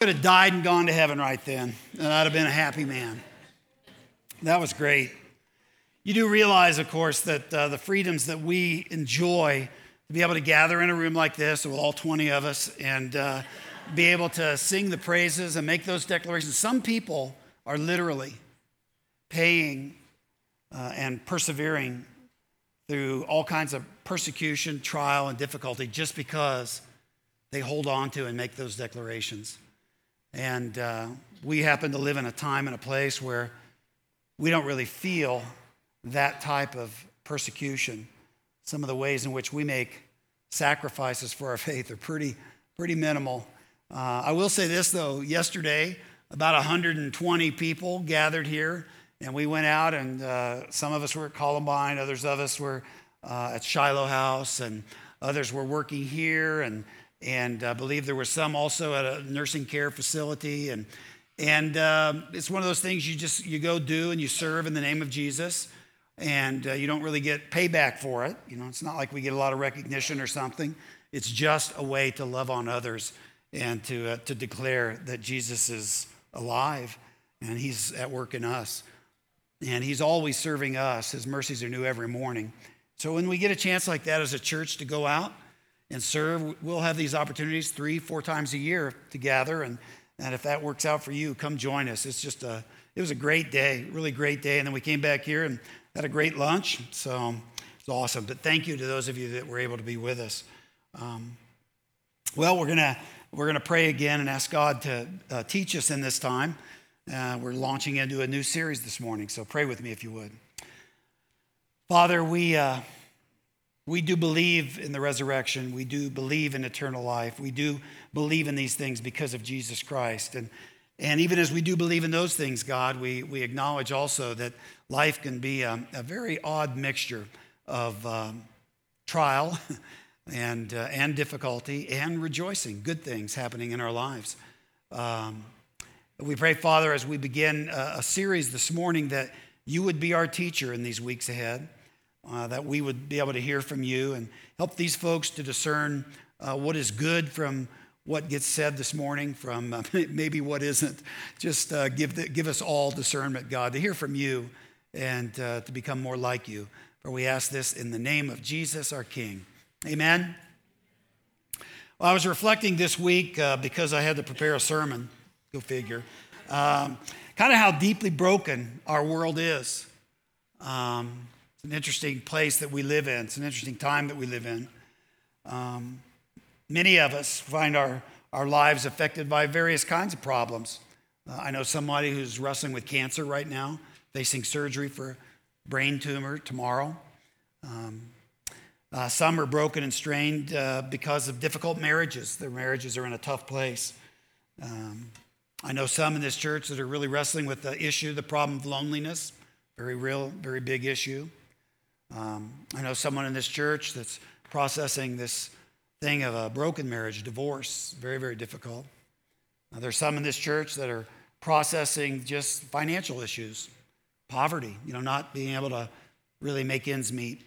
could have died and gone to heaven right then, and I'd have been a happy man. That was great. You do realize, of course, that uh, the freedoms that we enjoy to be able to gather in a room like this with all 20 of us and uh, be able to sing the praises and make those declarations. Some people are literally paying uh, and persevering through all kinds of persecution, trial, and difficulty just because they hold on to and make those declarations. And uh, we happen to live in a time and a place where we don't really feel that type of persecution. Some of the ways in which we make sacrifices for our faith are pretty, pretty minimal. Uh, I will say this, though. Yesterday, about 120 people gathered here, and we went out, and uh, some of us were at Columbine, others of us were uh, at Shiloh House, and others were working here, and and I believe there were some also at a nursing care facility. And, and um, it's one of those things you just you go do and you serve in the name of Jesus, and uh, you don't really get payback for it. You know, it's not like we get a lot of recognition or something. It's just a way to love on others and to, uh, to declare that Jesus is alive and he's at work in us. And he's always serving us. His mercies are new every morning. So when we get a chance like that as a church to go out and serve. We'll have these opportunities three, four times a year to gather. And, and if that works out for you, come join us. It's just a, it was a great day, really great day. And then we came back here and had a great lunch. So it's awesome. But thank you to those of you that were able to be with us. Um, well, we're going to we're to pray again and ask God to uh, teach us in this time. Uh, we're launching into a new series this morning, so pray with me if you would. Father, we. Uh, we do believe in the resurrection. We do believe in eternal life. We do believe in these things because of Jesus Christ. And, and even as we do believe in those things, God, we, we acknowledge also that life can be a, a very odd mixture of um, trial and, uh, and difficulty and rejoicing, good things happening in our lives. Um, we pray, Father, as we begin a, a series this morning, that you would be our teacher in these weeks ahead uh, that we would be able to hear from you and help these folks to discern uh, what is good from what gets said this morning, from uh, maybe what isn't. Just uh, give, the, give us all discernment, God, to hear from you and uh, to become more like you. For we ask this in the name of Jesus, our King. Amen. Well, I was reflecting this week uh, because I had to prepare a sermon, go figure, um, kind of how deeply broken our world is. Um, it's an interesting place that we live in. It's an interesting time that we live in. Um, many of us find our, our lives affected by various kinds of problems. Uh, I know somebody who's wrestling with cancer right now, facing surgery for brain tumor tomorrow. Um, uh, some are broken and strained uh, because of difficult marriages. Their marriages are in a tough place. Um, I know some in this church that are really wrestling with the issue, the problem of loneliness, very real, very big issue. Um, I know someone in this church that's processing this thing of a broken marriage, divorce, very, very difficult. Now, there's some in this church that are processing just financial issues, poverty, you know, not being able to really make ends meet.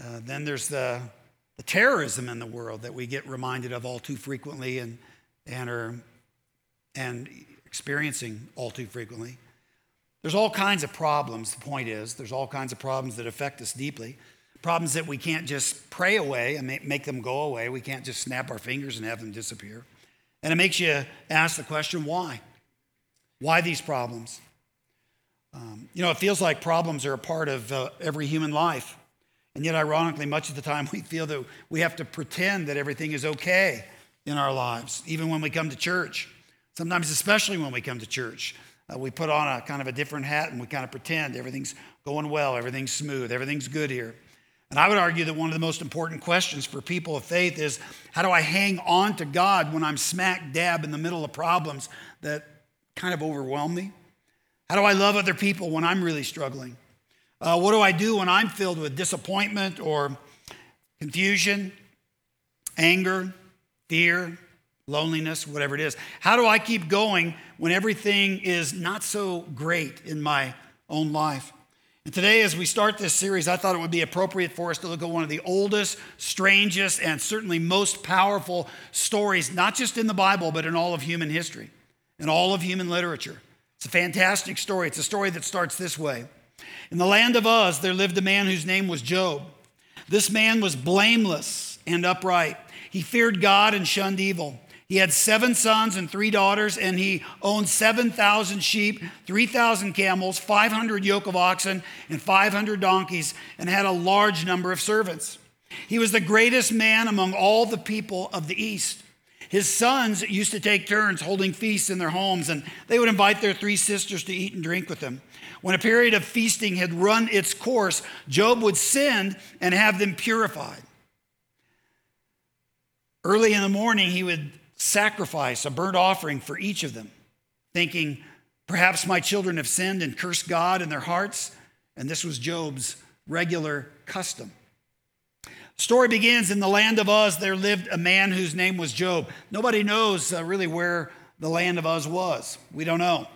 Uh, then there's the, the terrorism in the world that we get reminded of all too frequently and, and are and experiencing all too frequently. There's all kinds of problems, the point is, there's all kinds of problems that affect us deeply. Problems that we can't just pray away and make them go away. We can't just snap our fingers and have them disappear. And it makes you ask the question why? Why these problems? Um, you know, it feels like problems are a part of uh, every human life. And yet, ironically, much of the time we feel that we have to pretend that everything is okay in our lives, even when we come to church. Sometimes, especially when we come to church. Uh, we put on a kind of a different hat and we kind of pretend everything's going well, everything's smooth, everything's good here. And I would argue that one of the most important questions for people of faith is how do I hang on to God when I'm smack dab in the middle of problems that kind of overwhelm me? How do I love other people when I'm really struggling? Uh, what do I do when I'm filled with disappointment or confusion, anger, fear, loneliness, whatever it is. How do I keep going when everything is not so great in my own life? And today, as we start this series, I thought it would be appropriate for us to look at one of the oldest, strangest, and certainly most powerful stories, not just in the Bible, but in all of human history, in all of human literature. It's a fantastic story. It's a story that starts this way In the land of Uz, there lived a man whose name was Job. This man was blameless and upright. He feared God and shunned evil. He had seven sons and three daughters, and he owned 7,000 sheep, 3,000 camels, 500 yoke of oxen, and 500 donkeys, and had a large number of servants. He was the greatest man among all the people of the East. His sons used to take turns holding feasts in their homes, and they would invite their three sisters to eat and drink with them. When a period of feasting had run its course, Job would send and have them purified. Early in the morning, he would sacrifice a burnt offering for each of them, thinking, Perhaps my children have sinned and cursed God in their hearts. And this was Job's regular custom. story begins in the land of Uz. There lived a man whose name was Job. Nobody knows uh, really where the land of Uz was. We don't know.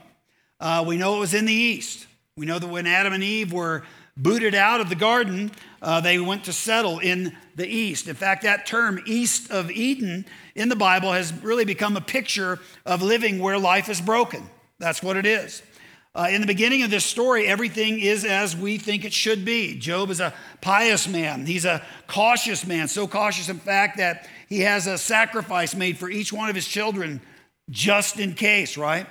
Uh, we know it was in the east. We know that when Adam and Eve were booted out of the garden, uh, they went to settle in the east. In fact, that term, east of Eden, in the Bible has really become a picture of living where life is broken. That's what it is. Uh, in the beginning of this story, everything is as we think it should be. Job is a pious man. He's a cautious man, so cautious, in fact, that he has a sacrifice made for each one of his children just in case, right?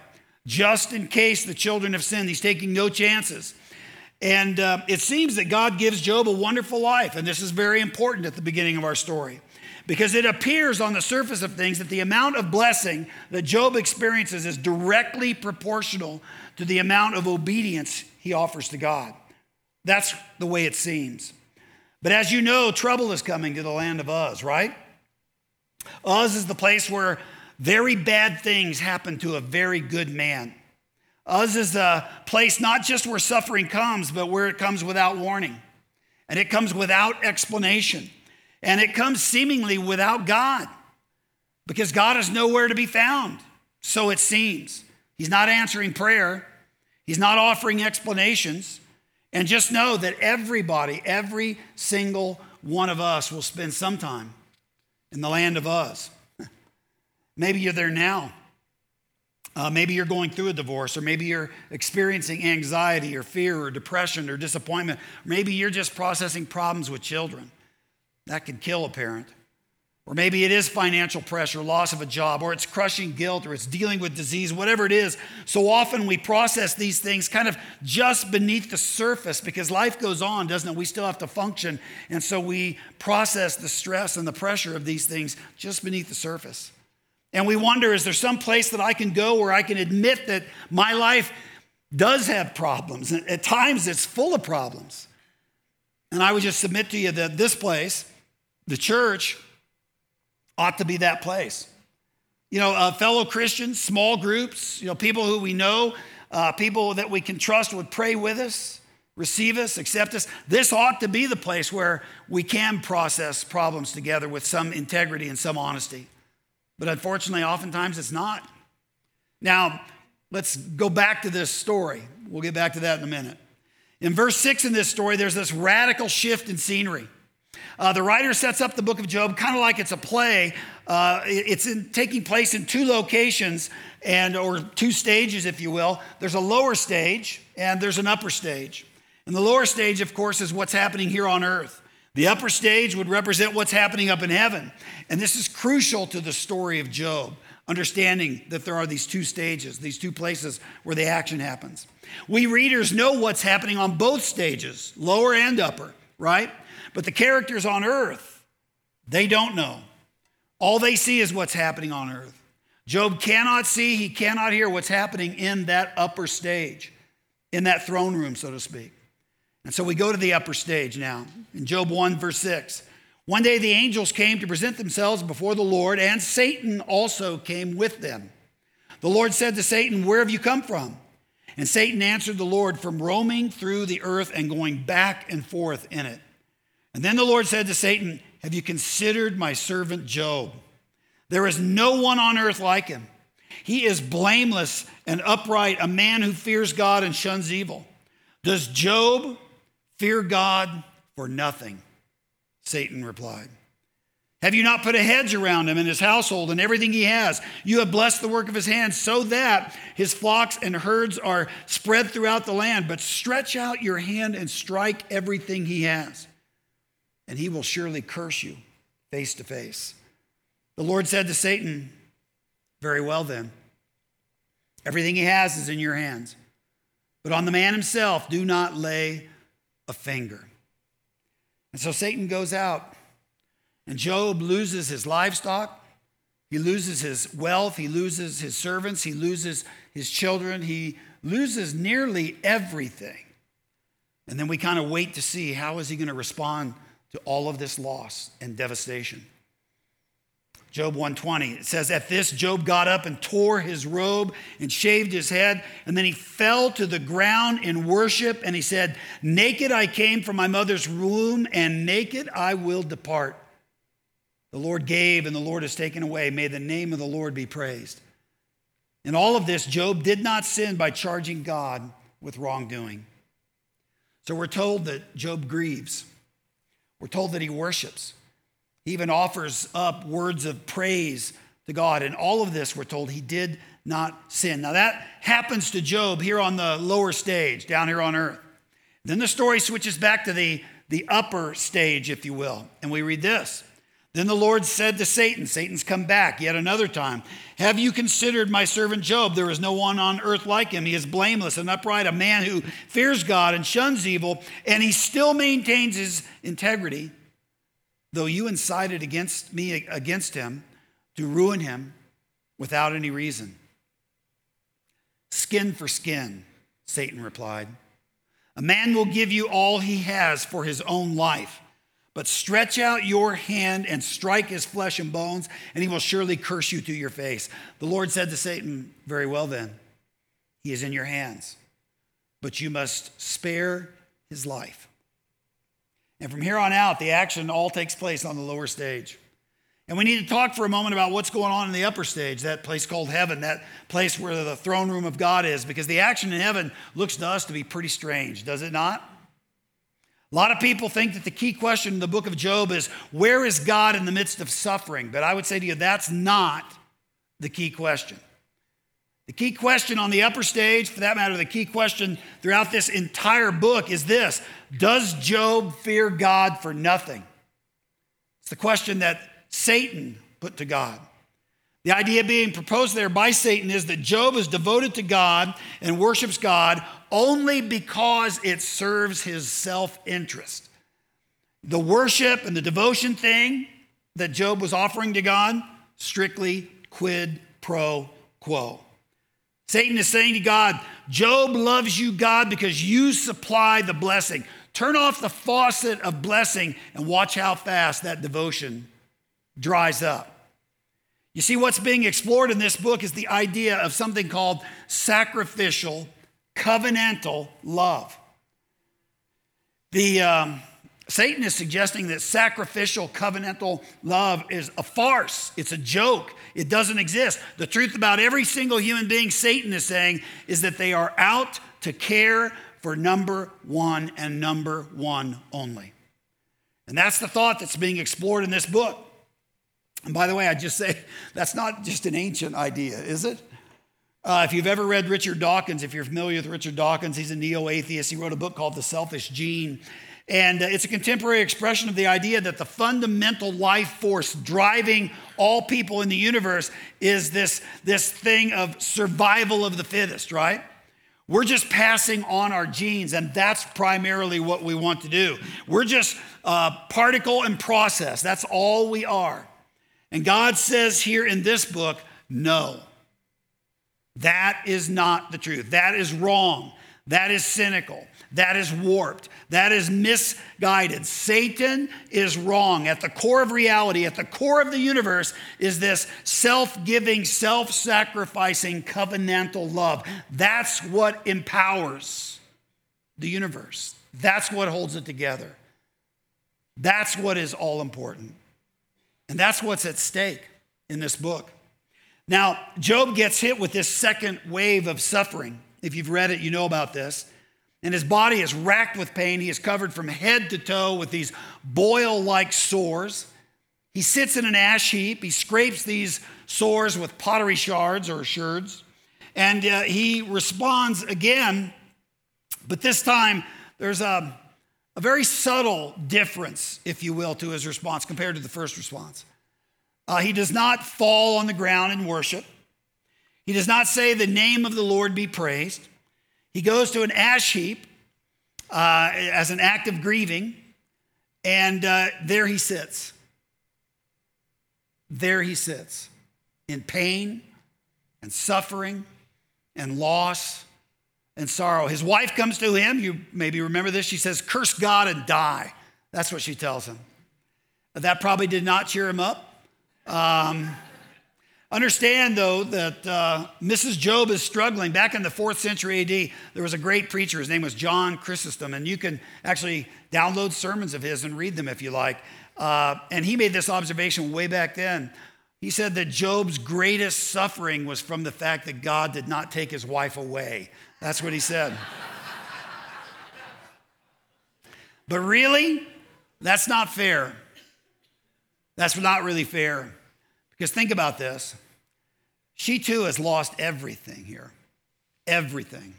Just in case the children have sinned. He's taking no chances. And uh, it seems that God gives Job a wonderful life. And this is very important at the beginning of our story because it appears on the surface of things that the amount of blessing that Job experiences is directly proportional to the amount of obedience he offers to God. That's the way it seems. But as you know, trouble is coming to the land of Uz, right? Uz is the place where very bad things happen to a very good man. Uz is a place not just where suffering comes, but where it comes without warning. And it comes without explanation. And it comes seemingly without God because God is nowhere to be found. So it seems. He's not answering prayer, He's not offering explanations. And just know that everybody, every single one of us will spend some time in the land of Uz. Maybe you're there now. Uh, maybe you're going through a divorce, or maybe you're experiencing anxiety or fear or depression or disappointment. Maybe you're just processing problems with children. That can kill a parent. Or maybe it is financial pressure, loss of a job, or it's crushing guilt, or it's dealing with disease, whatever it is. So often we process these things kind of just beneath the surface because life goes on, doesn't it? We still have to function. And so we process the stress and the pressure of these things just beneath the surface. And we wonder is there some place that I can go where I can admit that my life does have problems? And at times it's full of problems. And I would just submit to you that this place, the church, ought to be that place. You know, uh, fellow Christians, small groups, you know, people who we know, uh, people that we can trust would pray with us, receive us, accept us. This ought to be the place where we can process problems together with some integrity and some honesty. But unfortunately, oftentimes it's not. Now, let's go back to this story. We'll get back to that in a minute. In verse 6 in this story, there's this radical shift in scenery. Uh, the writer sets up the book of Job kind of like it's a play. Uh, it's in, taking place in two locations and or two stages, if you will. There's a lower stage and there's an upper stage. And the lower stage, of course, is what's happening here on earth. The upper stage would represent what's happening up in heaven. And this is crucial to the story of Job, understanding that there are these two stages, these two places where the action happens. We readers know what's happening on both stages, lower and upper, right? But the characters on earth, they don't know. All they see is what's happening on earth. Job cannot see, he cannot hear what's happening in that upper stage, in that throne room, so to speak. And so we go to the upper stage now. In Job 1, verse 6. One day the angels came to present themselves before the Lord, and Satan also came with them. The Lord said to Satan, Where have you come from? And Satan answered the Lord, From roaming through the earth and going back and forth in it. And then the Lord said to Satan, Have you considered my servant Job? There is no one on earth like him. He is blameless and upright, a man who fears God and shuns evil. Does Job Fear God for nothing, Satan replied. Have you not put a hedge around him and his household and everything he has? You have blessed the work of his hands so that his flocks and herds are spread throughout the land. But stretch out your hand and strike everything he has, and he will surely curse you face to face. The Lord said to Satan, Very well then. Everything he has is in your hands. But on the man himself, do not lay a finger. And so Satan goes out, and Job loses his livestock, he loses his wealth, he loses his servants, he loses his children, he loses nearly everything. And then we kind of wait to see how is he going to respond to all of this loss and devastation. Job 120. It says, At this, Job got up and tore his robe and shaved his head, and then he fell to the ground in worship, and he said, Naked I came from my mother's womb, and naked I will depart. The Lord gave, and the Lord has taken away. May the name of the Lord be praised. In all of this, Job did not sin by charging God with wrongdoing. So we're told that Job grieves. We're told that he worships. He even offers up words of praise to God. And all of this, we're told, he did not sin. Now, that happens to Job here on the lower stage, down here on earth. Then the story switches back to the, the upper stage, if you will. And we read this. Then the Lord said to Satan, Satan's come back yet another time. Have you considered my servant Job? There is no one on earth like him. He is blameless and upright, a man who fears God and shuns evil, and he still maintains his integrity though you incited against me against him to ruin him without any reason. Skin for skin, Satan replied. A man will give you all he has for his own life, but stretch out your hand and strike his flesh and bones, and he will surely curse you to your face. The Lord said to Satan, Very well then, he is in your hands, but you must spare his life. And from here on out, the action all takes place on the lower stage. And we need to talk for a moment about what's going on in the upper stage, that place called heaven, that place where the throne room of God is, because the action in heaven looks to us to be pretty strange, does it not? A lot of people think that the key question in the book of Job is where is God in the midst of suffering? But I would say to you, that's not the key question. The key question on the upper stage, for that matter, the key question throughout this entire book is this Does Job fear God for nothing? It's the question that Satan put to God. The idea being proposed there by Satan is that Job is devoted to God and worships God only because it serves his self interest. The worship and the devotion thing that Job was offering to God, strictly quid pro quo. Satan is saying to God, Job loves you, God, because you supply the blessing. Turn off the faucet of blessing and watch how fast that devotion dries up. You see, what's being explored in this book is the idea of something called sacrificial, covenantal love. The, um, Satan is suggesting that sacrificial covenantal love is a farce, it's a joke, it doesn't exist. The truth about every single human being, Satan is saying, is that they are out to care for number one and number one only. And that's the thought that's being explored in this book. And by the way, I just say that's not just an ancient idea, is it? Uh, if you've ever read Richard Dawkins, if you're familiar with Richard Dawkins, he's a neo atheist. He wrote a book called The Selfish Gene. And uh, it's a contemporary expression of the idea that the fundamental life force driving all people in the universe is this, this thing of survival of the fittest, right? We're just passing on our genes, and that's primarily what we want to do. We're just uh, particle and process. That's all we are. And God says here in this book, no. That is not the truth. That is wrong. That is cynical. That is warped. That is misguided. Satan is wrong. At the core of reality, at the core of the universe, is this self giving, self sacrificing, covenantal love. That's what empowers the universe. That's what holds it together. That's what is all important. And that's what's at stake in this book. Now, Job gets hit with this second wave of suffering. If you've read it, you know about this. And his body is racked with pain. He is covered from head to toe with these boil like sores. He sits in an ash heap. He scrapes these sores with pottery shards or sherds. And uh, he responds again, but this time there's a, a very subtle difference, if you will, to his response compared to the first response. Uh, he does not fall on the ground in worship. He does not say, The name of the Lord be praised. He goes to an ash heap uh, as an act of grieving, and uh, there he sits. There he sits in pain and suffering and loss and sorrow. His wife comes to him. You maybe remember this. She says, Curse God and die. That's what she tells him. That probably did not cheer him up. Um, understand, though, that uh, Mrs. Job is struggling. Back in the fourth century AD, there was a great preacher. His name was John Chrysostom, and you can actually download sermons of his and read them if you like. Uh, and he made this observation way back then. He said that Job's greatest suffering was from the fact that God did not take his wife away. That's what he said. but really, that's not fair. That's not really fair. Because think about this. She too has lost everything here. Everything.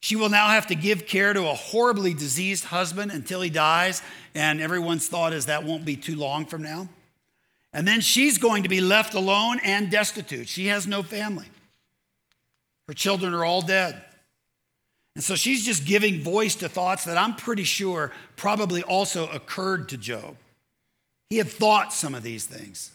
She will now have to give care to a horribly diseased husband until he dies, and everyone's thought is that won't be too long from now. And then she's going to be left alone and destitute. She has no family. Her children are all dead. And so she's just giving voice to thoughts that I'm pretty sure probably also occurred to Job. He had thought some of these things.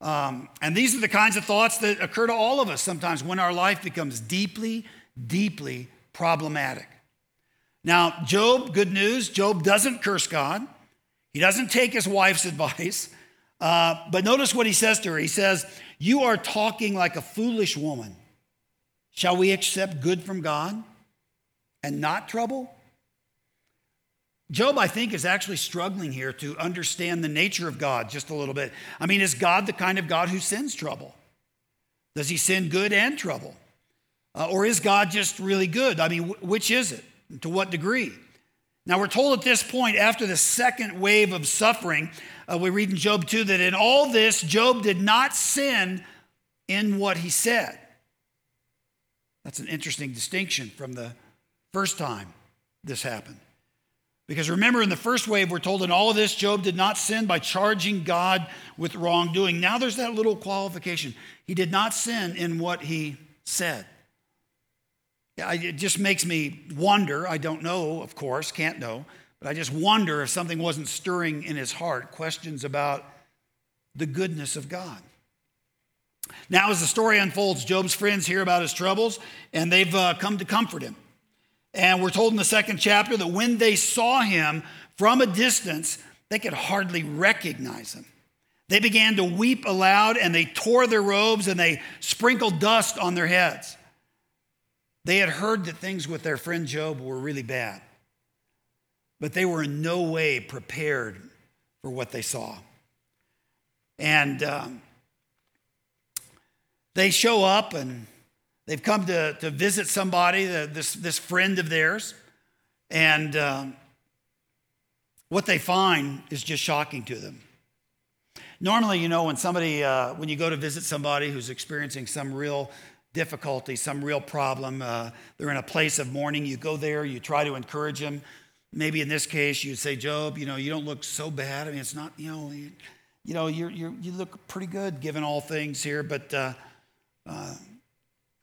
Um, and these are the kinds of thoughts that occur to all of us sometimes when our life becomes deeply, deeply problematic. Now, Job, good news, Job doesn't curse God. He doesn't take his wife's advice. Uh, but notice what he says to her. He says, You are talking like a foolish woman. Shall we accept good from God and not trouble? Job, I think, is actually struggling here to understand the nature of God just a little bit. I mean, is God the kind of God who sends trouble? Does he send good and trouble? Uh, or is God just really good? I mean, which is it? To what degree? Now, we're told at this point, after the second wave of suffering, uh, we read in Job 2 that in all this, Job did not sin in what he said. That's an interesting distinction from the first time this happened. Because remember, in the first wave, we're told in all of this, Job did not sin by charging God with wrongdoing. Now there's that little qualification. He did not sin in what he said. It just makes me wonder. I don't know, of course, can't know, but I just wonder if something wasn't stirring in his heart questions about the goodness of God. Now, as the story unfolds, Job's friends hear about his troubles and they've uh, come to comfort him. And we're told in the second chapter that when they saw him from a distance, they could hardly recognize him. They began to weep aloud and they tore their robes and they sprinkled dust on their heads. They had heard that things with their friend Job were really bad, but they were in no way prepared for what they saw. And um, they show up and they've come to, to visit somebody, this, this friend of theirs, and um, what they find is just shocking to them. Normally, you know, when somebody, uh, when you go to visit somebody who's experiencing some real difficulty, some real problem. Uh, they're in a place of mourning. You go there, you try to encourage them. Maybe in this case, you'd say, Job, you know, you don't look so bad. I mean, it's not, you know, you, you know, you you look pretty good given all things here, but uh, uh,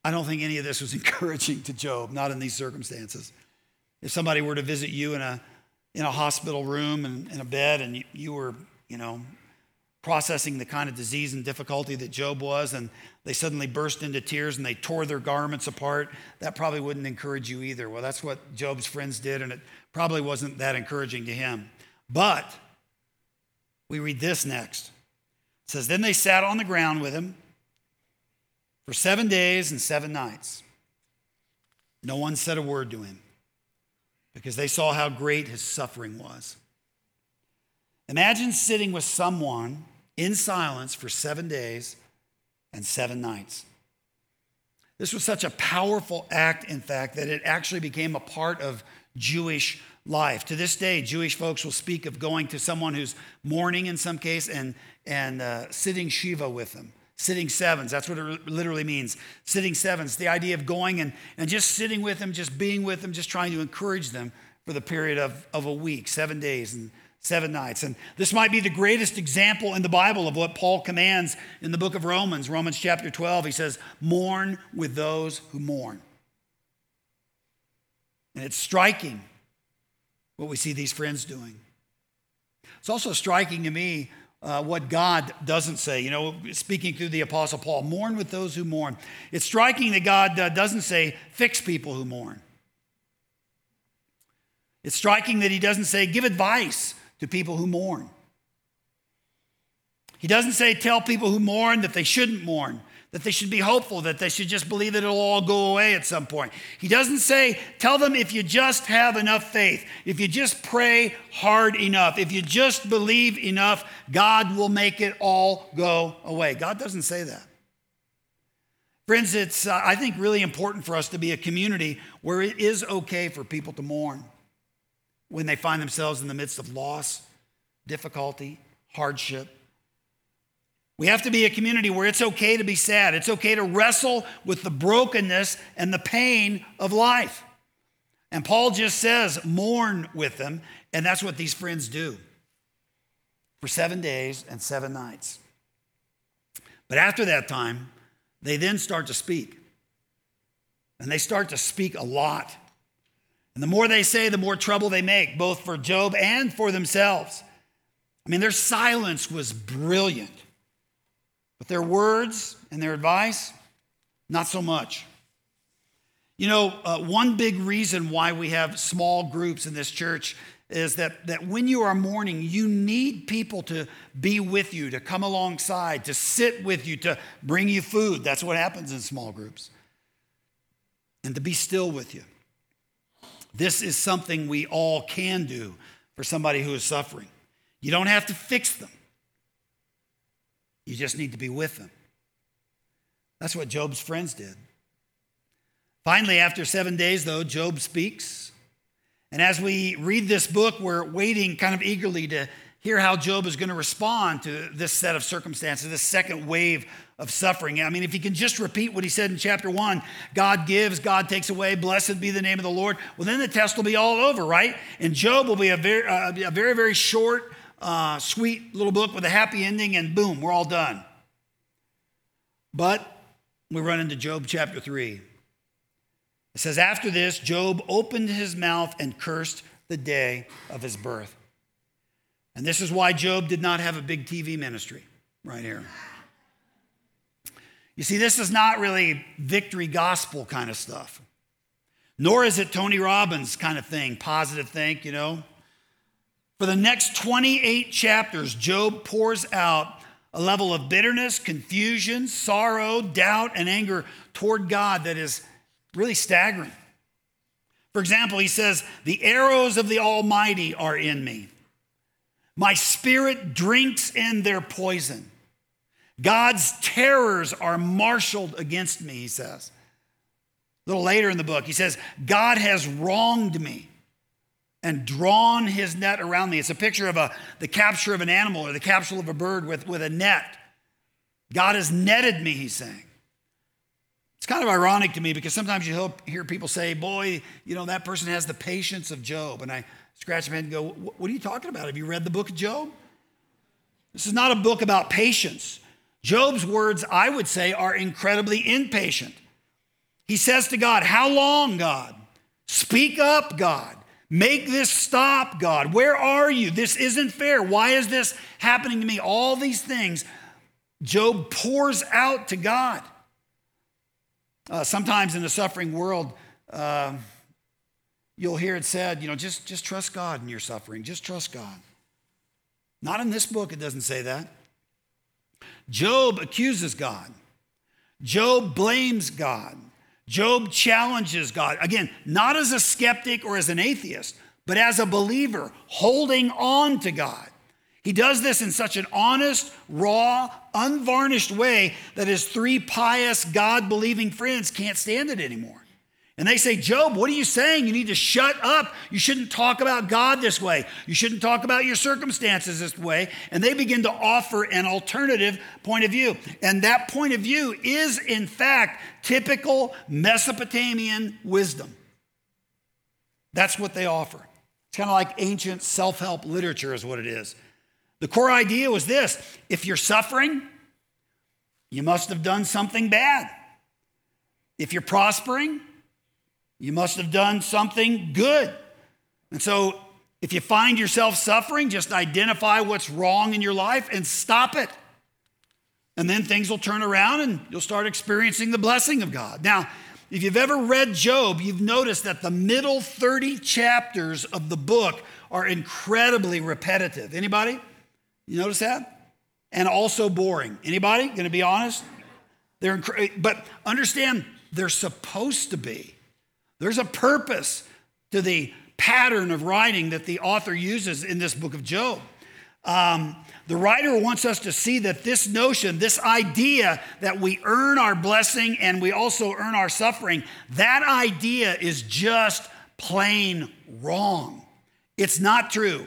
I don't think any of this was encouraging to Job, not in these circumstances. If somebody were to visit you in a, in a hospital room and in a bed and you, you were, you know, processing the kind of disease and difficulty that Job was, and they suddenly burst into tears and they tore their garments apart, that probably wouldn't encourage you either. Well, that's what Job's friends did, and it probably wasn't that encouraging to him. But we read this next. It says, Then they sat on the ground with him for seven days and seven nights. No one said a word to him because they saw how great his suffering was. Imagine sitting with someone in silence for seven days and seven nights. This was such a powerful act, in fact, that it actually became a part of Jewish life. To this day, Jewish folks will speak of going to someone who's mourning in some case and, and uh, sitting Shiva with them. Sitting sevens, that's what it literally means. Sitting sevens, the idea of going and, and just sitting with them, just being with them, just trying to encourage them for the period of, of a week, seven days and seven nights. And this might be the greatest example in the Bible of what Paul commands in the book of Romans, Romans chapter 12. He says, Mourn with those who mourn. And it's striking what we see these friends doing. It's also striking to me uh, what God doesn't say. You know, speaking through the Apostle Paul, mourn with those who mourn. It's striking that God uh, doesn't say, fix people who mourn. It's striking that he doesn't say, give advice to people who mourn. He doesn't say, tell people who mourn that they shouldn't mourn that they should be hopeful, that they should just believe that it'll all go away at some point. He doesn't say, tell them if you just have enough faith, if you just pray hard enough, if you just believe enough, God will make it all go away. God doesn't say that. Friends, it's, uh, I think, really important for us to be a community where it is okay for people to mourn when they find themselves in the midst of loss, difficulty, hardship. We have to be a community where it's okay to be sad. It's okay to wrestle with the brokenness and the pain of life. And Paul just says, mourn with them. And that's what these friends do for seven days and seven nights. But after that time, they then start to speak. And they start to speak a lot. And the more they say, the more trouble they make, both for Job and for themselves. I mean, their silence was brilliant. But their words and their advice, not so much. You know, uh, one big reason why we have small groups in this church is that, that when you are mourning, you need people to be with you, to come alongside, to sit with you, to bring you food. That's what happens in small groups. And to be still with you. This is something we all can do for somebody who is suffering. You don't have to fix them. You just need to be with them. That's what Job's friends did. Finally, after seven days, though, Job speaks. And as we read this book, we're waiting kind of eagerly to hear how Job is going to respond to this set of circumstances, this second wave of suffering. I mean, if he can just repeat what he said in chapter one God gives, God takes away, blessed be the name of the Lord, well, then the test will be all over, right? And Job will be a very, uh, a very, very short uh, sweet little book with a happy ending, and boom, we're all done. But we run into Job chapter 3. It says, After this, Job opened his mouth and cursed the day of his birth. And this is why Job did not have a big TV ministry right here. You see, this is not really victory gospel kind of stuff, nor is it Tony Robbins kind of thing, positive think, you know. For the next 28 chapters, Job pours out a level of bitterness, confusion, sorrow, doubt, and anger toward God that is really staggering. For example, he says, The arrows of the Almighty are in me. My spirit drinks in their poison. God's terrors are marshaled against me, he says. A little later in the book, he says, God has wronged me and drawn his net around me. It's a picture of a, the capture of an animal or the capture of a bird with, with a net. God has netted me, he's saying. It's kind of ironic to me because sometimes you hear people say, Boy, you know, that person has the patience of Job. And I scratch my head and go, What are you talking about? Have you read the book of Job? This is not a book about patience. Job's words, I would say, are incredibly impatient. He says to God, How long, God? Speak up, God. Make this stop, God. Where are you? This isn't fair. Why is this happening to me? All these things Job pours out to God. Uh, sometimes in the suffering world, uh, you'll hear it said, you know, just, just trust God in your suffering. Just trust God. Not in this book, it doesn't say that. Job accuses God. Job blames God. Job challenges God. Again, not as a skeptic or as an atheist, but as a believer, holding on to God. He does this in such an honest, raw, unvarnished way that his three pious, God believing friends can't stand it anymore. And they say, Job, what are you saying? You need to shut up. You shouldn't talk about God this way. You shouldn't talk about your circumstances this way. And they begin to offer an alternative point of view. And that point of view is, in fact, typical Mesopotamian wisdom. That's what they offer. It's kind of like ancient self help literature, is what it is. The core idea was this if you're suffering, you must have done something bad. If you're prospering, you must have done something good. And so, if you find yourself suffering, just identify what's wrong in your life and stop it. And then things will turn around and you'll start experiencing the blessing of God. Now, if you've ever read Job, you've noticed that the middle 30 chapters of the book are incredibly repetitive. Anybody? You notice that? And also boring. Anybody? Going to be honest? They're inc- but understand they're supposed to be. There's a purpose to the pattern of writing that the author uses in this book of Job. Um, the writer wants us to see that this notion, this idea that we earn our blessing and we also earn our suffering, that idea is just plain wrong. It's not true.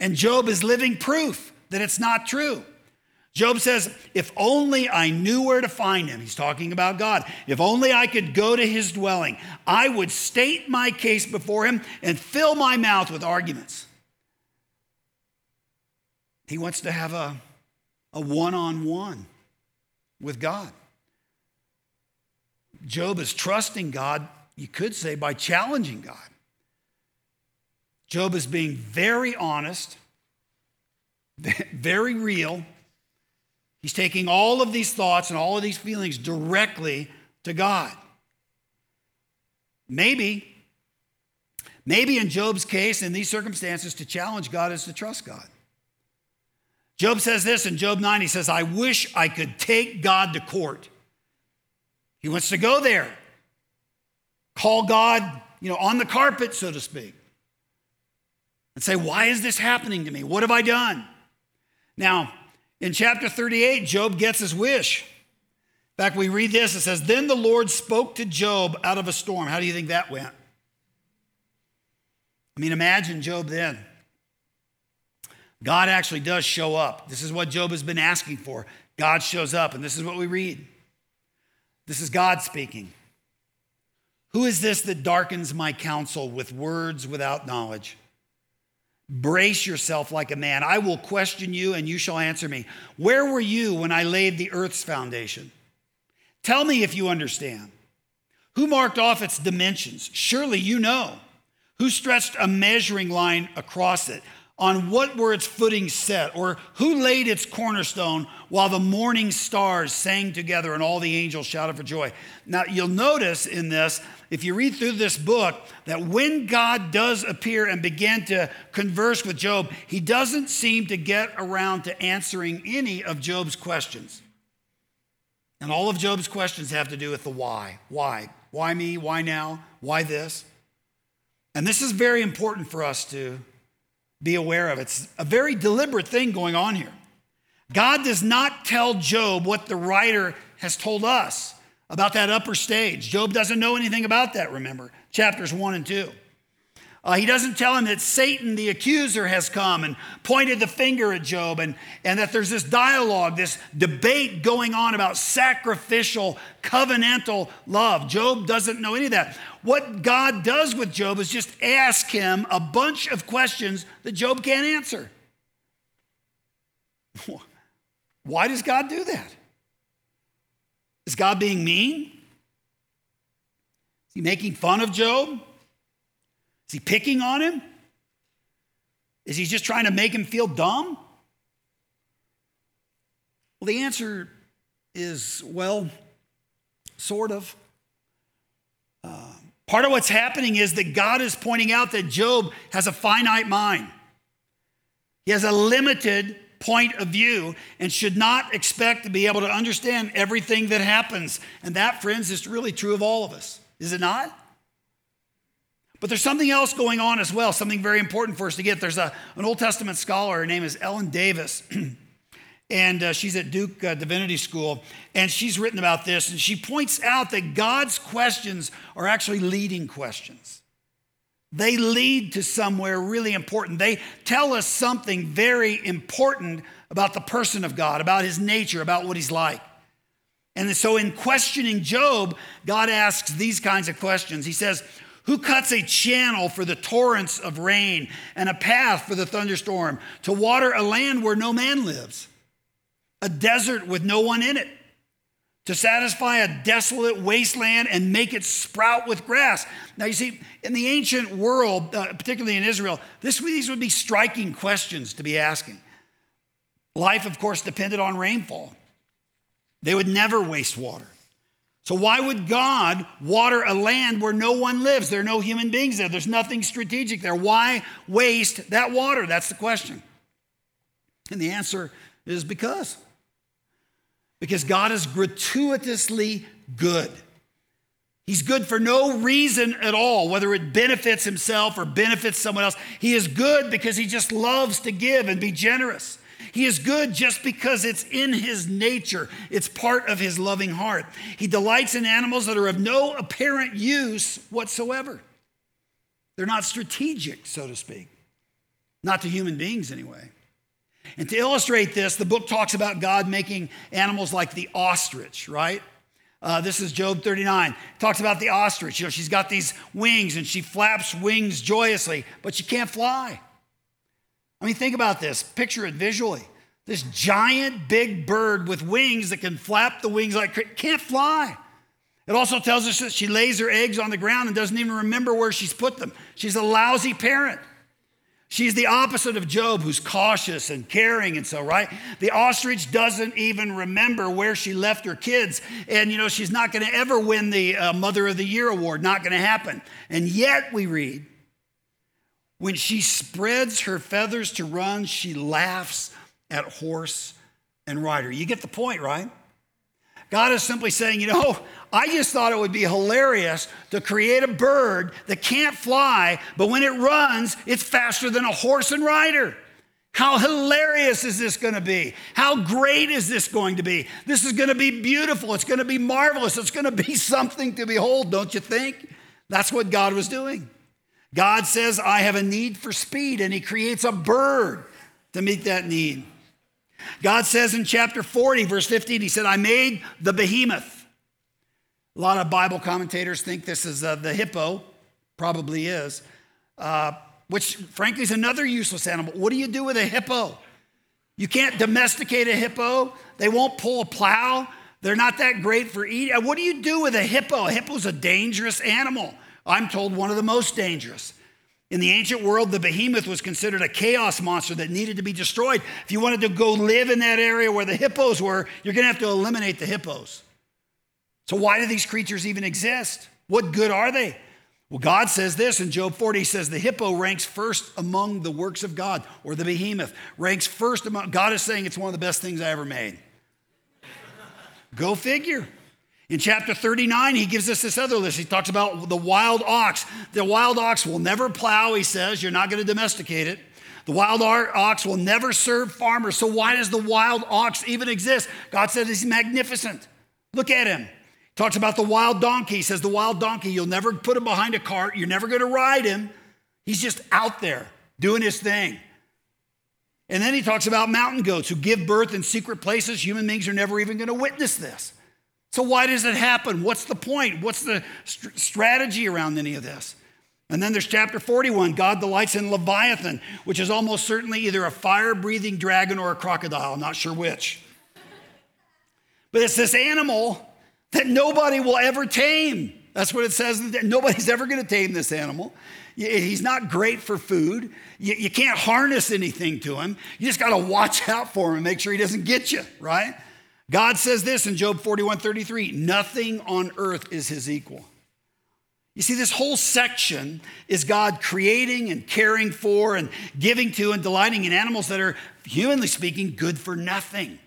And Job is living proof that it's not true. Job says, If only I knew where to find him. He's talking about God. If only I could go to his dwelling, I would state my case before him and fill my mouth with arguments. He wants to have a, a one-on-one with God. Job is trusting God, you could say, by challenging God. Job is being very honest, very real He's taking all of these thoughts and all of these feelings directly to God. Maybe, maybe in Job's case, in these circumstances, to challenge God is to trust God. Job says this in Job 9. He says, I wish I could take God to court. He wants to go there, call God, you know, on the carpet, so to speak, and say, Why is this happening to me? What have I done? Now, in chapter 38, Job gets his wish. In fact, we read this it says, Then the Lord spoke to Job out of a storm. How do you think that went? I mean, imagine Job then. God actually does show up. This is what Job has been asking for. God shows up, and this is what we read. This is God speaking. Who is this that darkens my counsel with words without knowledge? Brace yourself like a man. I will question you and you shall answer me. Where were you when I laid the earth's foundation? Tell me if you understand. Who marked off its dimensions? Surely you know. Who stretched a measuring line across it? On what were its footing set? Or who laid its cornerstone while the morning stars sang together and all the angels shouted for joy? Now, you'll notice in this if you read through this book, that when God does appear and begin to converse with Job, he doesn't seem to get around to answering any of Job's questions. And all of Job's questions have to do with the why. Why? Why me? Why now? Why this? And this is very important for us to be aware of. It's a very deliberate thing going on here. God does not tell Job what the writer has told us about that upper stage. Job doesn't know anything about that, remember, chapters 1 and 2. Uh, he doesn't tell him that Satan, the accuser, has come and pointed the finger at Job, and, and that there's this dialogue, this debate going on about sacrificial, covenantal love. Job doesn't know any of that. What God does with Job is just ask him a bunch of questions that Job can't answer. Why does God do that? Is God being mean? Is he making fun of Job? Is he picking on him? Is he just trying to make him feel dumb? Well, the answer is well, sort of. Uh, part of what's happening is that God is pointing out that Job has a finite mind. He has a limited point of view and should not expect to be able to understand everything that happens. And that, friends, is really true of all of us, is it not? But there's something else going on as well, something very important for us to get. There's a, an Old Testament scholar, her name is Ellen Davis. and uh, she's at Duke uh, Divinity School, and she's written about this, and she points out that God's questions are actually leading questions. They lead to somewhere really important. They tell us something very important about the person of God, about his nature, about what he's like. And so, in questioning Job, God asks these kinds of questions. He says, Who cuts a channel for the torrents of rain and a path for the thunderstorm to water a land where no man lives? a desert with no one in it, to satisfy a desolate wasteland and make it sprout with grass. Now, you see, in the ancient world, uh, particularly in Israel, this, these would be striking questions to be asking. Life, of course, depended on rainfall. They would never waste water. So, why would God water a land where no one lives? There are no human beings there. There's nothing strategic there. Why waste that water? That's the question. And the answer is because because God is gratuitously good. He's good for no reason at all, whether it benefits himself or benefits someone else. He is good because he just loves to give and be generous. He is good just because it's in his nature, it's part of his loving heart. He delights in animals that are of no apparent use whatsoever. They're not strategic, so to speak, not to human beings anyway. And to illustrate this, the book talks about God making animals like the ostrich, right? Uh, this is Job 39. It talks about the ostrich. You know, she's got these wings and she flaps wings joyously, but she can't fly. I mean, think about this. Picture it visually. This giant big bird with wings that can flap the wings like can't fly. It also tells us that she lays her eggs on the ground and doesn't even remember where she's put them. She's a lousy parent. She's the opposite of Job, who's cautious and caring and so, right? The ostrich doesn't even remember where she left her kids. And, you know, she's not going to ever win the uh, Mother of the Year award, not going to happen. And yet, we read, when she spreads her feathers to run, she laughs at horse and rider. You get the point, right? God is simply saying, you know, I just thought it would be hilarious to create a bird that can't fly, but when it runs, it's faster than a horse and rider. How hilarious is this going to be? How great is this going to be? This is going to be beautiful. It's going to be marvelous. It's going to be something to behold, don't you think? That's what God was doing. God says, I have a need for speed, and He creates a bird to meet that need. God says in chapter 40, verse 15, He said, I made the behemoth. A lot of Bible commentators think this is uh, the hippo, probably is, uh, which frankly is another useless animal. What do you do with a hippo? You can't domesticate a hippo, they won't pull a plow. They're not that great for eating. What do you do with a hippo? A hippo's a dangerous animal. I'm told one of the most dangerous. In the ancient world, the behemoth was considered a chaos monster that needed to be destroyed. If you wanted to go live in that area where the hippos were, you're going to have to eliminate the hippos. So, why do these creatures even exist? What good are they? Well, God says this in Job 40. He says the hippo ranks first among the works of God, or the behemoth ranks first among. God is saying it's one of the best things I ever made. Go figure. In chapter 39, he gives us this other list. He talks about the wild ox. The wild ox will never plow, he says. You're not going to domesticate it. The wild ox will never serve farmers. So, why does the wild ox even exist? God said he's magnificent. Look at him. He talks about the wild donkey. He says the wild donkey, you'll never put him behind a cart. You're never going to ride him. He's just out there doing his thing. And then he talks about mountain goats who give birth in secret places. Human beings are never even going to witness this. So, why does it happen? What's the point? What's the st- strategy around any of this? And then there's chapter 41 God delights in Leviathan, which is almost certainly either a fire breathing dragon or a crocodile. I'm not sure which. But it's this animal that nobody will ever tame. That's what it says. Nobody's ever going to tame this animal. He's not great for food. You, can't harness anything to him. You just got to watch out for him and make sure he doesn't get you, right? God says this in Job 41 33 nothing on earth is his equal. You see, this whole section is God creating and caring for and giving to and delighting in animals that are, humanly speaking, good for nothing.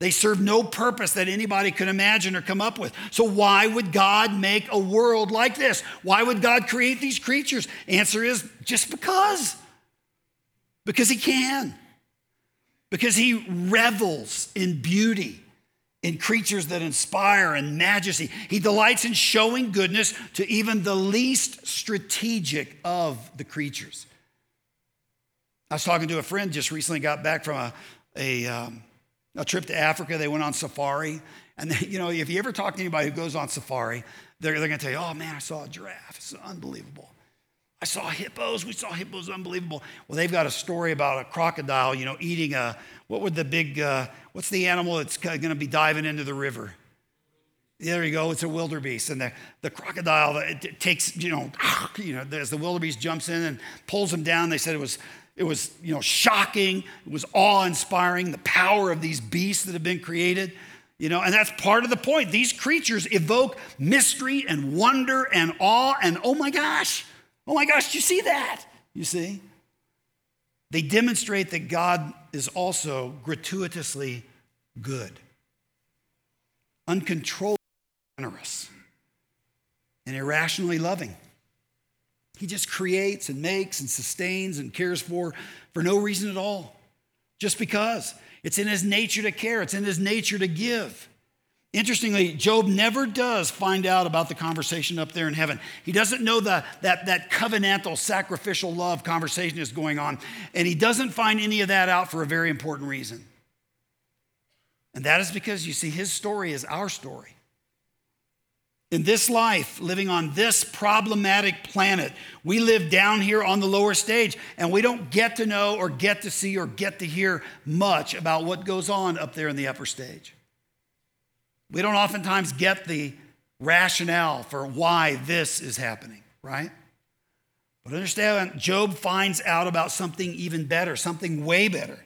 They serve no purpose that anybody could imagine or come up with. So, why would God make a world like this? Why would God create these creatures? Answer is just because. Because He can. Because He revels in beauty, in creatures that inspire and majesty. He delights in showing goodness to even the least strategic of the creatures. I was talking to a friend just recently, got back from a, a um, a trip to Africa. They went on safari. And, they, you know, if you ever talk to anybody who goes on safari, they're, they're going to tell you, oh man, I saw a giraffe. It's unbelievable. I saw hippos. We saw hippos, unbelievable. Well, they've got a story about a crocodile, you know, eating a, what would the big, uh, what's the animal that's going to be diving into the river? There you go. It's a wildebeest, and the, the crocodile it takes you know you know as the wildebeest jumps in and pulls him down. They said it was it was, you know, shocking. It was awe-inspiring, the power of these beasts that have been created. You know, and that's part of the point. These creatures evoke mystery and wonder and awe and oh my gosh, oh my gosh, you see that? You see? They demonstrate that God is also gratuitously good, uncontrollably generous, and irrationally loving. He just creates and makes and sustains and cares for for no reason at all, just because. It's in his nature to care, it's in his nature to give. Interestingly, Job never does find out about the conversation up there in heaven. He doesn't know the, that, that covenantal, sacrificial love conversation is going on, and he doesn't find any of that out for a very important reason. And that is because you see, his story is our story. In this life, living on this problematic planet, we live down here on the lower stage and we don't get to know or get to see or get to hear much about what goes on up there in the upper stage. We don't oftentimes get the rationale for why this is happening, right? But understand, Job finds out about something even better, something way better.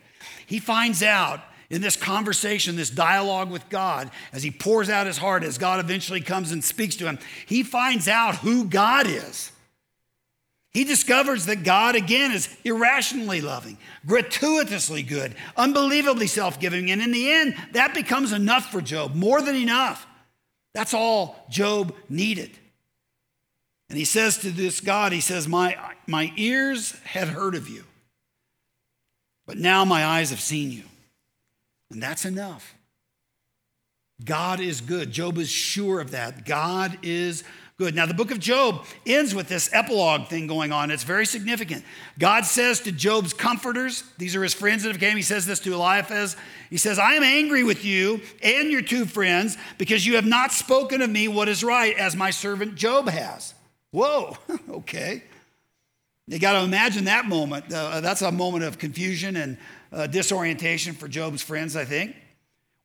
He finds out in this conversation, this dialogue with God, as he pours out his heart, as God eventually comes and speaks to him, he finds out who God is. He discovers that God, again, is irrationally loving, gratuitously good, unbelievably self giving. And in the end, that becomes enough for Job, more than enough. That's all Job needed. And he says to this God, he says, My, my ears had heard of you, but now my eyes have seen you. And that's enough. God is good. Job is sure of that. God is good. Now, the book of Job ends with this epilogue thing going on. It's very significant. God says to Job's comforters, these are his friends that have came, he says this to Eliphaz. He says, I am angry with you and your two friends because you have not spoken of me what is right as my servant Job has. Whoa, okay. You got to imagine that moment. Uh, that's a moment of confusion and uh, disorientation for Job's friends, I think.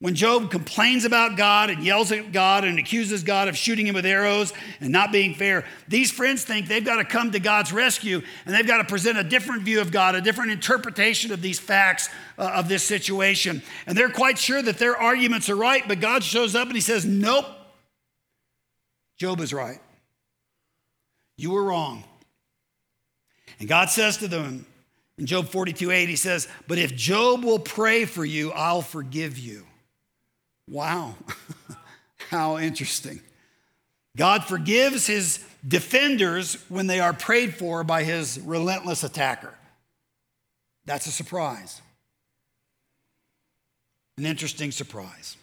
When Job complains about God and yells at God and accuses God of shooting him with arrows and not being fair, these friends think they've got to come to God's rescue and they've got to present a different view of God, a different interpretation of these facts uh, of this situation. And they're quite sure that their arguments are right, but God shows up and he says, Nope, Job is right. You were wrong. And God says to them, in Job 42 8, he says, But if Job will pray for you, I'll forgive you. Wow. How interesting. God forgives his defenders when they are prayed for by his relentless attacker. That's a surprise. An interesting surprise.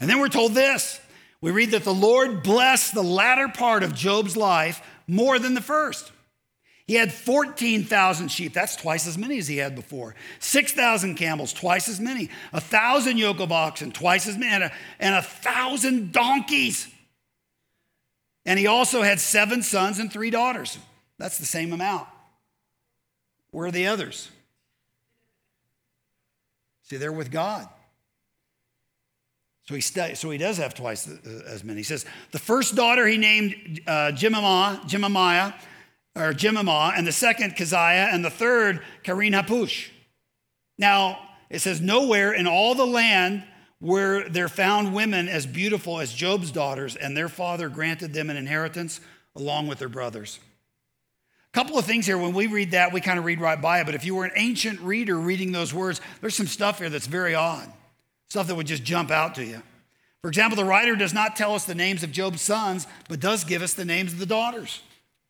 And then we're told this we read that the Lord blessed the latter part of Job's life more than the first. He had 14,000 sheep. That's twice as many as he had before. 6,000 camels, twice as many. A thousand yoke of oxen, twice as many. And a, and a thousand donkeys. And he also had seven sons and three daughters. That's the same amount. Where are the others? See, they're with God. So he, st- so he does have twice as many. He says, the first daughter he named uh, Jemimah, or Jemimah, and the second Keziah, and the third Keren Happuch. Now, it says, Nowhere in all the land were there found women as beautiful as Job's daughters, and their father granted them an inheritance along with their brothers. A couple of things here. When we read that, we kind of read right by it, but if you were an ancient reader reading those words, there's some stuff here that's very odd. stuff that would just jump out to you. For example, the writer does not tell us the names of Job's sons, but does give us the names of the daughters.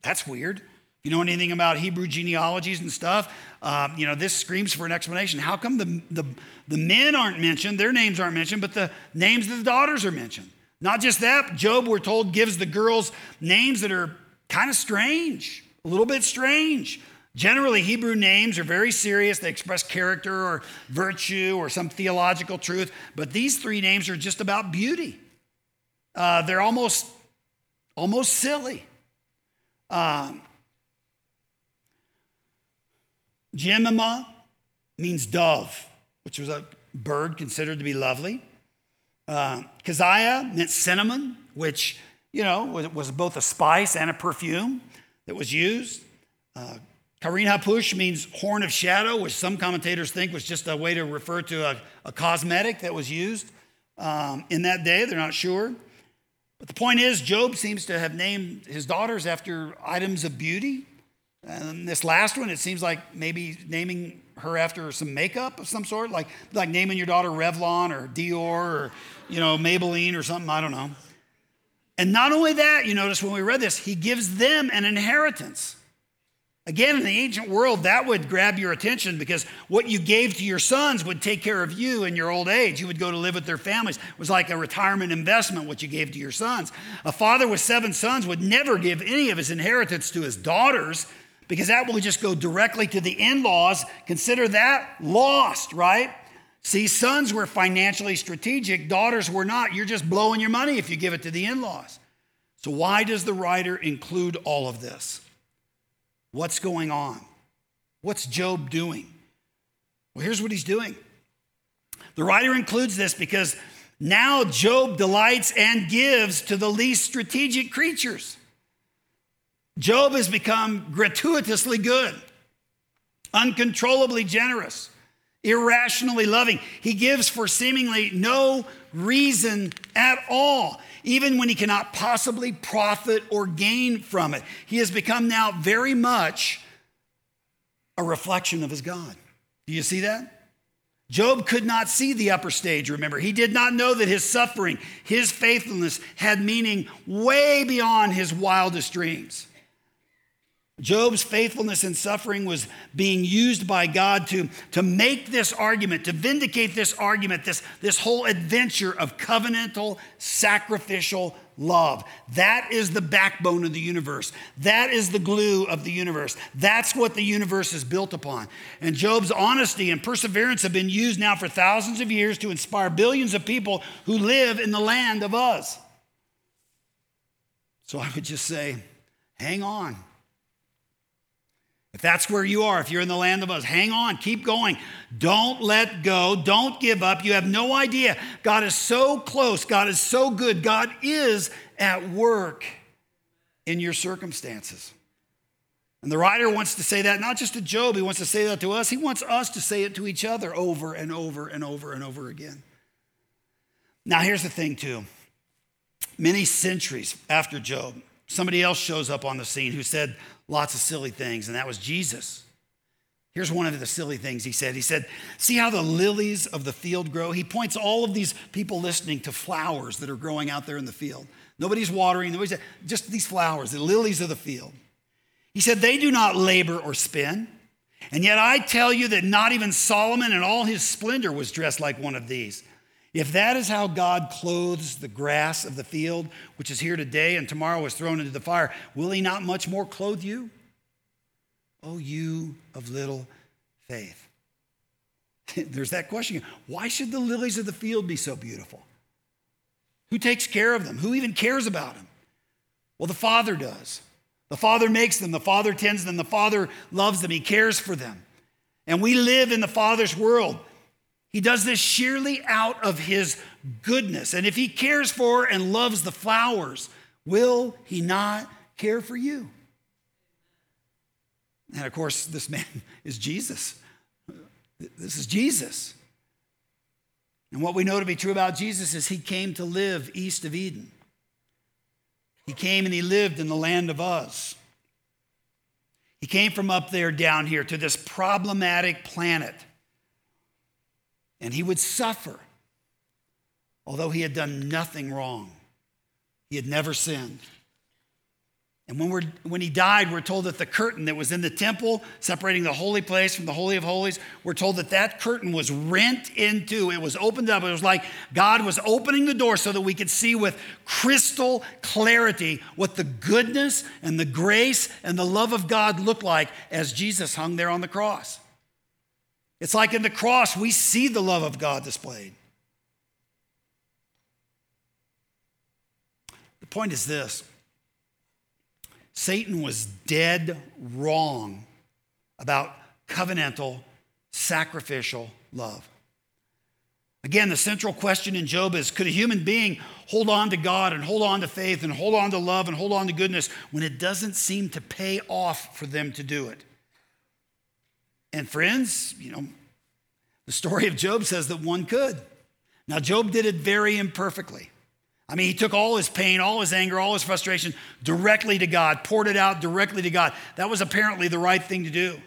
That's weird. If you know anything about Hebrew genealogies and stuff, um, you know, this screams for an explanation. How come the, the, the men aren't mentioned, their names aren't mentioned, but the names of the daughters are mentioned? Not just that, Job, we're told, gives the girls names that are kind of strange, a little bit strange. Generally, Hebrew names are very serious. They express character or virtue or some theological truth. But these three names are just about beauty. Uh, they're almost, almost silly. Um, Jemima means dove, which was a bird considered to be lovely. Uh, Keziah meant cinnamon, which, you know, was both a spice and a perfume that was used. Uh, Keren Happuch means horn of shadow, which some commentators think was just a way to refer to a, a cosmetic that was used um, in that day. They're not sure. But the point is, Job seems to have named his daughters after items of beauty. And this last one, it seems like maybe naming her after some makeup of some sort, like, like naming your daughter Revlon or Dior or, you know, Maybelline or something, I don't know. And not only that, you notice when we read this, he gives them an inheritance. Again, in the ancient world, that would grab your attention because what you gave to your sons would take care of you in your old age. You would go to live with their families. It was like a retirement investment, what you gave to your sons. A father with seven sons would never give any of his inheritance to his daughters because that will just go directly to the in laws. Consider that lost, right? See, sons were financially strategic, daughters were not. You're just blowing your money if you give it to the in laws. So, why does the writer include all of this? What's going on? What's Job doing? Well, here's what he's doing. The writer includes this because now Job delights and gives to the least strategic creatures. Job has become gratuitously good, uncontrollably generous, irrationally loving. He gives for seemingly no reason at all even when he cannot possibly profit or gain from it. He has become now very much a reflection of his God. Do you see that? Job could not see the upper stage, remember. He did not know that his suffering, his faithfulness had meaning way beyond his wildest dreams. Job's faithfulness and suffering was being used by God to, to make this argument, to vindicate this argument, this, this whole adventure of covenantal, sacrificial love. That is the backbone of the universe. That is the glue of the universe. That's what the universe is built upon. And Job's honesty and perseverance have been used now for thousands of years to inspire billions of people who live in the land of Uz. So I would just say, hang on. If that's where you are, if you're in the land of Uz, hang on, keep going. Don't let go. Don't give up. You have no idea. God is so close. God is so good. God is at work in your circumstances. And the writer wants to say that not just to Job, he wants to say that to us. He wants us to say it to each other over and over and over and over again. Now, here's the thing, too. Many centuries after Job, somebody else shows up on the scene who said, lots of silly things, and that was Jesus. Here's one of the silly things he said. He said, See how the lilies of the field grow? He points all of these people listening to flowers that are growing out there in the field. Nobody's watering, nobody's, just these flowers, the lilies of the field. He said, They do not labor or spin. And yet I tell you that not even Solomon in all his splendor was dressed like one of these. If that is how God clothes the grass of the field, which is here today and tomorrow is thrown into the fire, will he not much more clothe you? Oh, you of little faith. There's that question. Why should the lilies of the field be so beautiful? Who takes care of them? Who even cares about them? Well, the Father does. The Father makes them, the Father tends them, the Father loves them, He cares for them. And we live in the Father's world. He does this sheerly out of his goodness. And if he cares for and loves the flowers, will he not care for you? And of course, this man is Jesus. This is Jesus. And what we know to be true about Jesus is he came to live east of Eden. He came and he lived in the land of Uz. He came from up there down here to this problematic planet and he would suffer although he had done nothing wrong. He had never sinned. And when, we're, when he died, we're told that the curtain that was in the temple, separating the holy place from the Holy of Holies, we're told that that curtain was rent into. It was opened up. It was like God was opening the door so that we could see with crystal clarity what the goodness and the grace and the love of God looked like as Jesus hung there on the cross. It's like in the cross, we see the love of God displayed. The point is this Satan was dead wrong about covenantal, sacrificial love. Again, the central question in Job is could a human being hold on to God and hold on to faith and hold on to love and hold on to goodness when it doesn't seem to pay off for them to do it? And friends, you know, the story of Job says that one could. Now, Job did it very imperfectly. I mean, he took all his pain, all his anger, all his frustration directly to God, poured it out directly to God. That was apparently the right thing to do.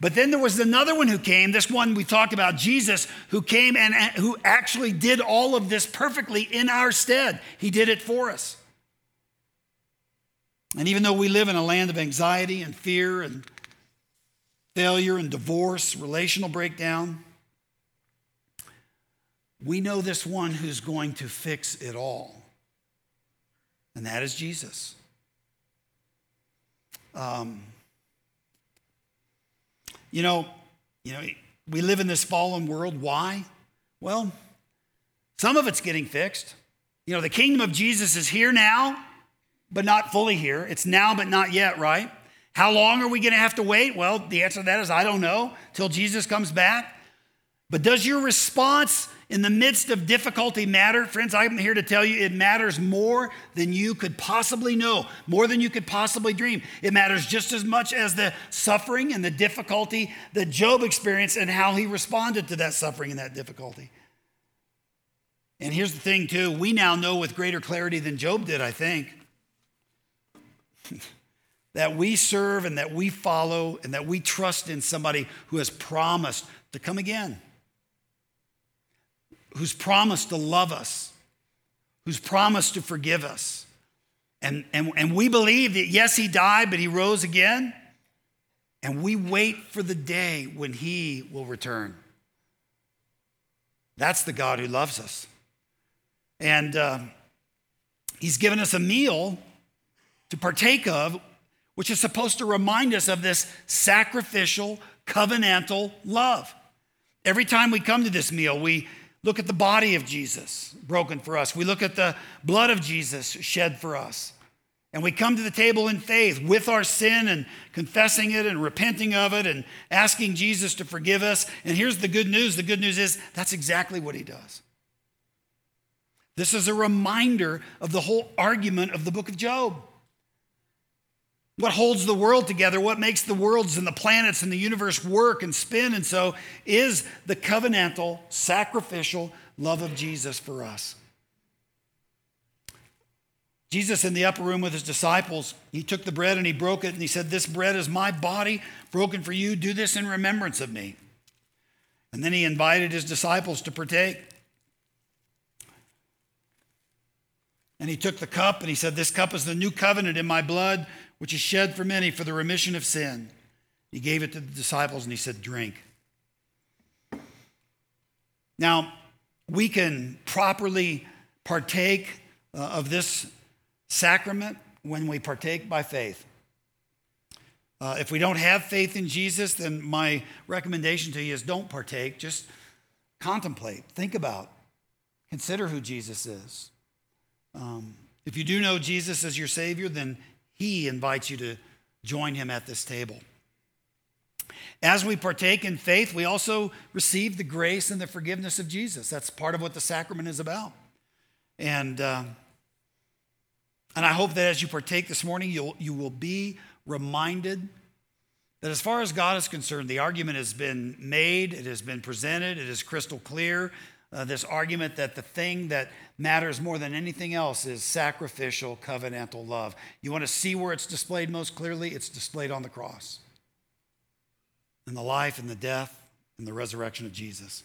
But then there was another one who came, this one we talked about, Jesus, who came and who actually did all of this perfectly in our stead. He did it for us. And even though we live in a land of anxiety and fear and failure and divorce, relational breakdown, we know this one who's going to fix it all, and that is Jesus. Um, you know, you know, we live in this fallen world. Why? Well, some of it's getting fixed. You know, the kingdom of Jesus is here now, but not fully here. It's now, but not yet, right? How long are we going to have to wait? Well, the answer to that is I don't know till Jesus comes back. But does your response in the midst of difficulty matter? Friends, I'm here to tell you it matters more than you could possibly know, more than you could possibly dream. It matters just as much as the suffering and the difficulty that Job experienced and how he responded to that suffering and that difficulty. And here's the thing, too we now know with greater clarity than Job did, I think, that we serve and that we follow and that we trust in somebody who has promised to come again who's promised to love us, who's promised to forgive us. And, and, and we believe that, yes, he died, but he rose again. And we wait for the day when he will return. That's the God who loves us. And uh, he's given us a meal to partake of, which is supposed to remind us of this sacrificial, covenantal love. Every time we come to this meal, we look at the body of Jesus broken for us. We look at the blood of Jesus shed for us. And we come to the table in faith with our sin and confessing it and repenting of it and asking Jesus to forgive us. And here's the good news the good news is that's exactly what he does. This is a reminder of the whole argument of the book of Job. What holds the world together, what makes the worlds and the planets and the universe work and spin and so is the covenantal, sacrificial love of Jesus for us. Jesus in the upper room with his disciples, he took the bread and he broke it and he said, This bread is my body broken for you. Do this in remembrance of me. And then he invited his disciples to partake. And he took the cup and he said, This cup is the new covenant in my blood which is shed for many for the remission of sin. He gave it to the disciples and he said, Drink. Now, we can properly partake uh, of this sacrament when we partake by faith. Uh, if we don't have faith in Jesus, then my recommendation to you is don't partake. Just contemplate, think about, consider who Jesus is. Um, if you do know Jesus as your Savior, then he invites you to join him at this table. As we partake in faith, we also receive the grace and the forgiveness of Jesus. That's part of what the sacrament is about. And, uh, and I hope that as you partake this morning, you'll, you will be reminded that as far as God is concerned, the argument has been made, it has been presented, it is crystal clear. Uh, this argument that the thing that matters more than anything else is sacrificial covenantal love. You want to see where it's displayed most clearly? It's displayed on the cross. In the life and the death and the resurrection of Jesus.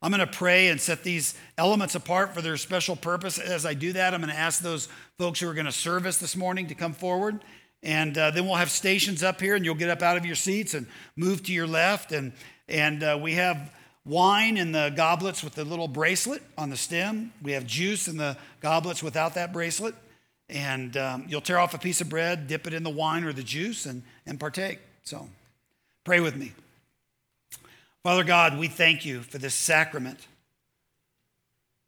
I'm going to pray and set these elements apart for their special purpose. As I do that, I'm going to ask those folks who are going to serve us this morning to come forward. And uh, then we'll have stations up here, and you'll get up out of your seats and move to your left. And, and uh, we have wine in the goblets with the little bracelet on the stem. We have juice in the goblets without that bracelet. And um, you'll tear off a piece of bread, dip it in the wine or the juice, and, and partake. So pray with me. Father God, we thank you for this sacrament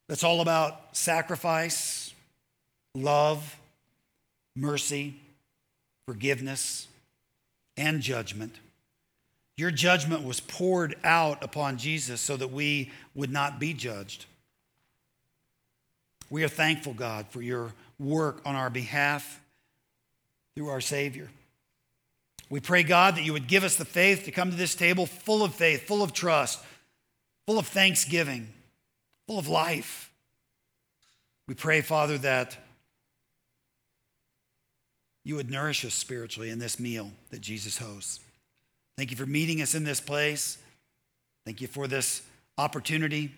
that's all about sacrifice, love, mercy, forgiveness, and judgment. Your judgment was poured out upon Jesus so that we would not be judged. We are thankful, God, for your work on our behalf through our Savior. We pray, God, that you would give us the faith to come to this table full of faith, full of trust, full of thanksgiving, full of life. We pray, Father, that you would nourish us spiritually in this meal that Jesus hosts. Thank you for meeting us in this place. Thank you for this opportunity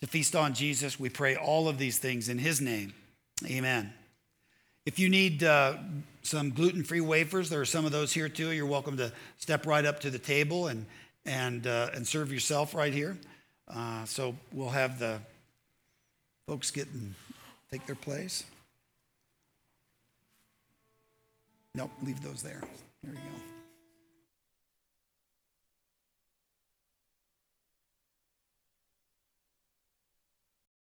to feast on Jesus. We pray all of these things in his name. Amen. If you need uh, some gluten-free wafers, there are some of those here too. You're welcome to step right up to the table and and uh, and serve yourself right here. Uh, so we'll have the folks get and take their place. Nope, leave those there. There you go.